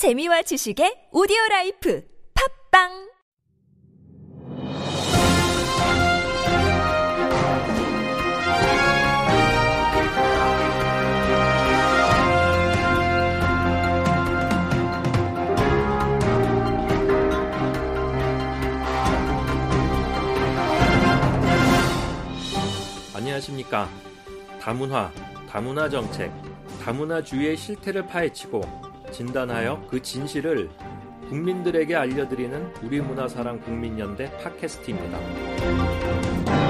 재미와 지식의 오디오 라이프 팝빵 안녕하십니까. 다문화, 다문화 정책, 다문화주의의 실태를 파헤치고 진단하여 그 진실을 국민들에게 알려드리는 우리문화사랑 국민연대 팟캐스트입니다.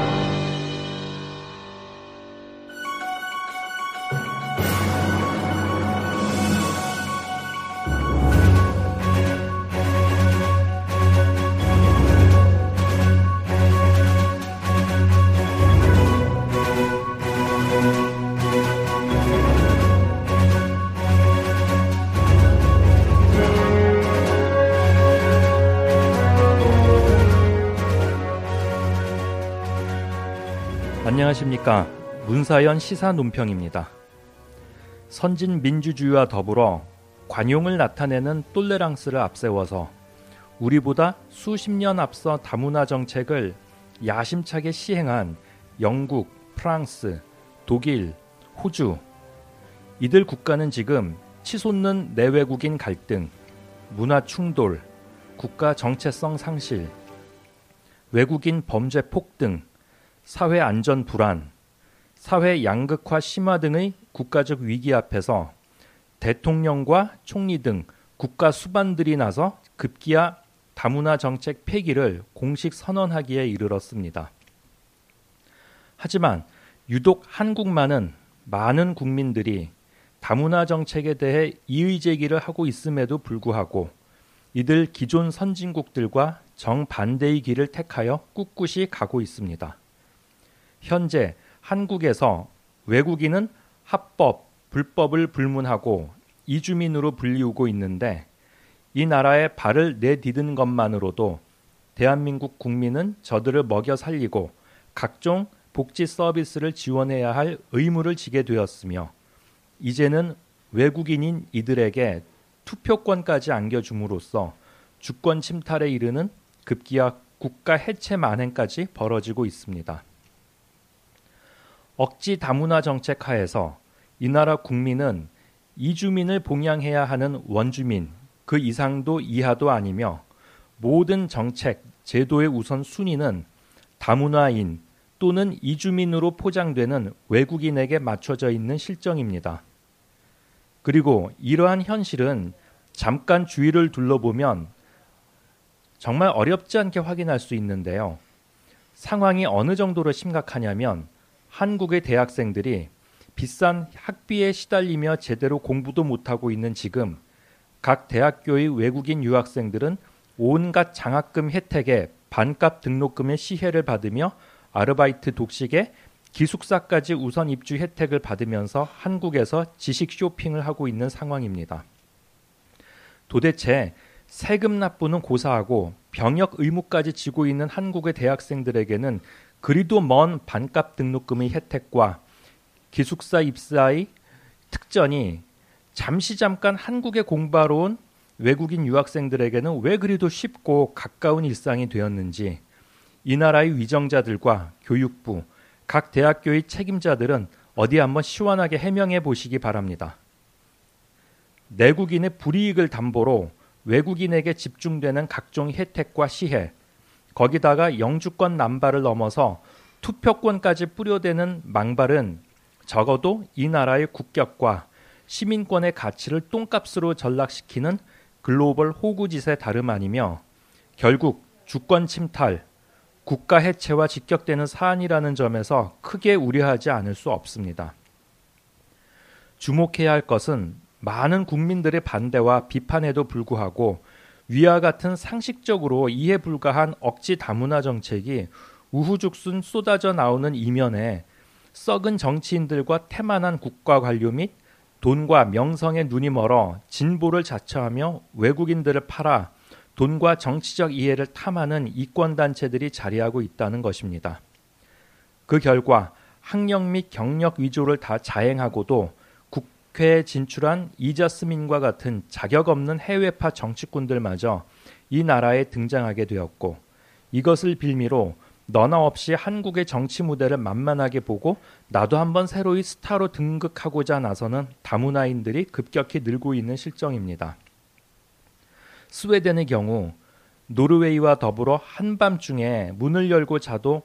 안녕하십니까. 문사연 시사 논평입니다. 선진 민주주의와 더불어 관용을 나타내는 똘레랑스를 앞세워서 우리보다 수십 년 앞서 다문화 정책을 야심차게 시행한 영국, 프랑스, 독일, 호주 이들 국가는 지금 치솟는 내외국인 갈등, 문화 충돌, 국가 정체성 상실, 외국인 범죄 폭등, 사회 안전 불안, 사회 양극화 심화 등의 국가적 위기 앞에서 대통령과 총리 등 국가 수반들이 나서 급기야 다문화 정책 폐기를 공식 선언하기에 이르렀습니다. 하지만 유독 한국만은 많은 국민들이 다문화 정책에 대해 이의 제기를 하고 있음에도 불구하고 이들 기존 선진국들과 정반대의 길을 택하여 꿋꿋이 가고 있습니다. 현재 한국에서 외국인은 합법, 불법을 불문하고 이주민으로 불리우고 있는데 이 나라에 발을 내디든 것만으로도 대한민국 국민은 저들을 먹여 살리고 각종 복지 서비스를 지원해야 할 의무를 지게 되었으며 이제는 외국인인 이들에게 투표권까지 안겨줌으로써 주권 침탈에 이르는 급기야 국가 해체 만행까지 벌어지고 있습니다. 억지 다문화 정책 하에서 이 나라 국민은 이주민을 봉양해야 하는 원주민 그 이상도 이하도 아니며 모든 정책, 제도의 우선 순위는 다문화인 또는 이주민으로 포장되는 외국인에게 맞춰져 있는 실정입니다. 그리고 이러한 현실은 잠깐 주위를 둘러보면 정말 어렵지 않게 확인할 수 있는데요. 상황이 어느 정도로 심각하냐면 한국의 대학생들이 비싼 학비에 시달리며 제대로 공부도 못하고 있는 지금 각 대학교의 외국인 유학생들은 온갖 장학금 혜택에 반값 등록금의 시혜를 받으며 아르바이트 독식에 기숙사까지 우선 입주 혜택을 받으면서 한국에서 지식 쇼핑을 하고 있는 상황입니다. 도대체 세금 납부는 고사하고 병역 의무까지 지고 있는 한국의 대학생들에게는 그리도 먼 반값 등록금의 혜택과 기숙사 입사의 특전이 잠시 잠깐 한국에 공부하러 온 외국인 유학생들에게는 왜 그리도 쉽고 가까운 일상이 되었는지 이 나라의 위정자들과 교육부, 각 대학교의 책임자들은 어디 한번 시원하게 해명해 보시기 바랍니다. 내국인의 불이익을 담보로 외국인에게 집중되는 각종 혜택과 시혜, 거기다가 영주권 남발을 넘어서 투표권까지 뿌려대는 망발은 적어도 이 나라의 국격과 시민권의 가치를 똥값으로 전락시키는 글로벌 호구짓에 다름 아니며 결국 주권 침탈, 국가 해체와 직격되는 사안이라는 점에서 크게 우려하지 않을 수 없습니다. 주목해야 할 것은 많은 국민들의 반대와 비판에도 불구하고 위와 같은 상식적으로 이해 불가한 억지 다문화 정책이 우후죽순 쏟아져 나오는 이면에 썩은 정치인들과 태만한 국가 관료 및 돈과 명성에 눈이 멀어 진보를 자처하며 외국인들을 팔아 돈과 정치적 이해를 탐하는 이권 단체들이 자리하고 있다는 것입니다. 그 결과 학력 및 경력 위조를 다 자행하고도 국회에 진출한 이자스민과 같은 자격 없는 해외파 정치꾼들마저 이 나라에 등장하게 되었고 이것을 빌미로 너나 없이 한국의 정치 무대를 만만하게 보고 나도 한번 새로이 스타로 등극하고자 나서는 다문화인들이 급격히 늘고 있는 실정입니다. 스웨덴의 경우 노르웨이와 더불어 한밤중에 문을 열고 자도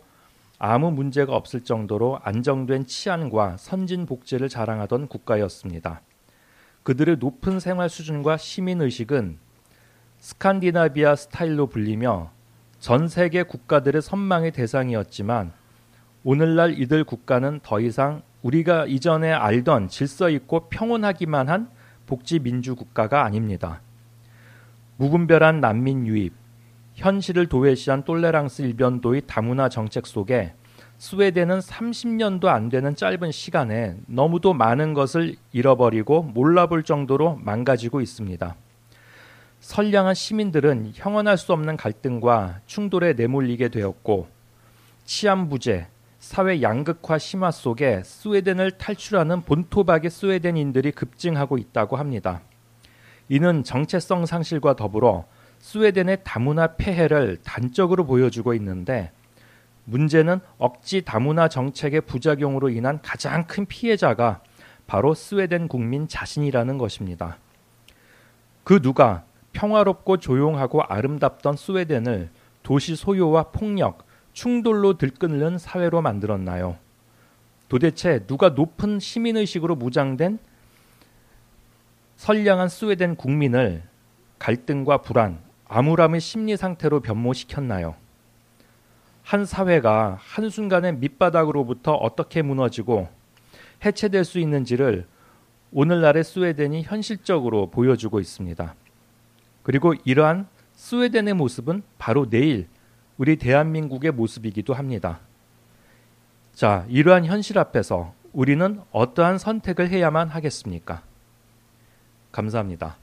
아무 문제가 없을 정도로 안정된 치안과 선진 복지를 자랑하던 국가였습니다. 그들의 높은 생활 수준과 시민 의식은 스칸디나비아 스타일로 불리며 전 세계 국가들의 선망의 대상이었지만 오늘날 이들 국가는 더 이상 우리가 이전에 알던 질서 있고 평온하기만 한 복지 민주 국가가 아닙니다. 무분별한 난민 유입, 현실을 도외시한 똘레랑스 일변도의 다문화 정책 속에 스웨덴은 30년도 안 되는 짧은 시간에 너무도 많은 것을 잃어버리고 몰라볼 정도로 망가지고 있습니다. 선량한 시민들은 형언할 수 없는 갈등과 충돌에 내몰리게 되었고 치안 부재, 사회 양극화 심화 속에 스웨덴을 탈출하는 본토박의 스웨덴인들이 급증하고 있다고 합니다. 이는 정체성 상실과 더불어 스웨덴의 다문화 폐해를 단적으로 보여주고 있는데 문제는 억지 다문화 정책의 부작용으로 인한 가장 큰 피해자가 바로 스웨덴 국민 자신이라는 것입니다. 그 누가 평화롭고 조용하고 아름답던 스웨덴을 도시 소요와 폭력, 충돌로 들끓는 사회로 만들었나요? 도대체 누가 높은 시민의식으로 무장된 선량한 스웨덴 국민을 갈등과 불안, 암울함의 심리 상태로 변모시켰나요? 한 사회가 한순간에 밑바닥으로부터 어떻게 무너지고 해체될 수 있는지를 오늘날의 스웨덴이 현실적으로 보여주고 있습니다. 그리고 이러한 스웨덴의 모습은 바로 내일 우리 대한민국의 모습이기도 합니다. 자, 이러한 현실 앞에서 우리는 어떠한 선택을 해야만 하겠습니까? 감사합니다.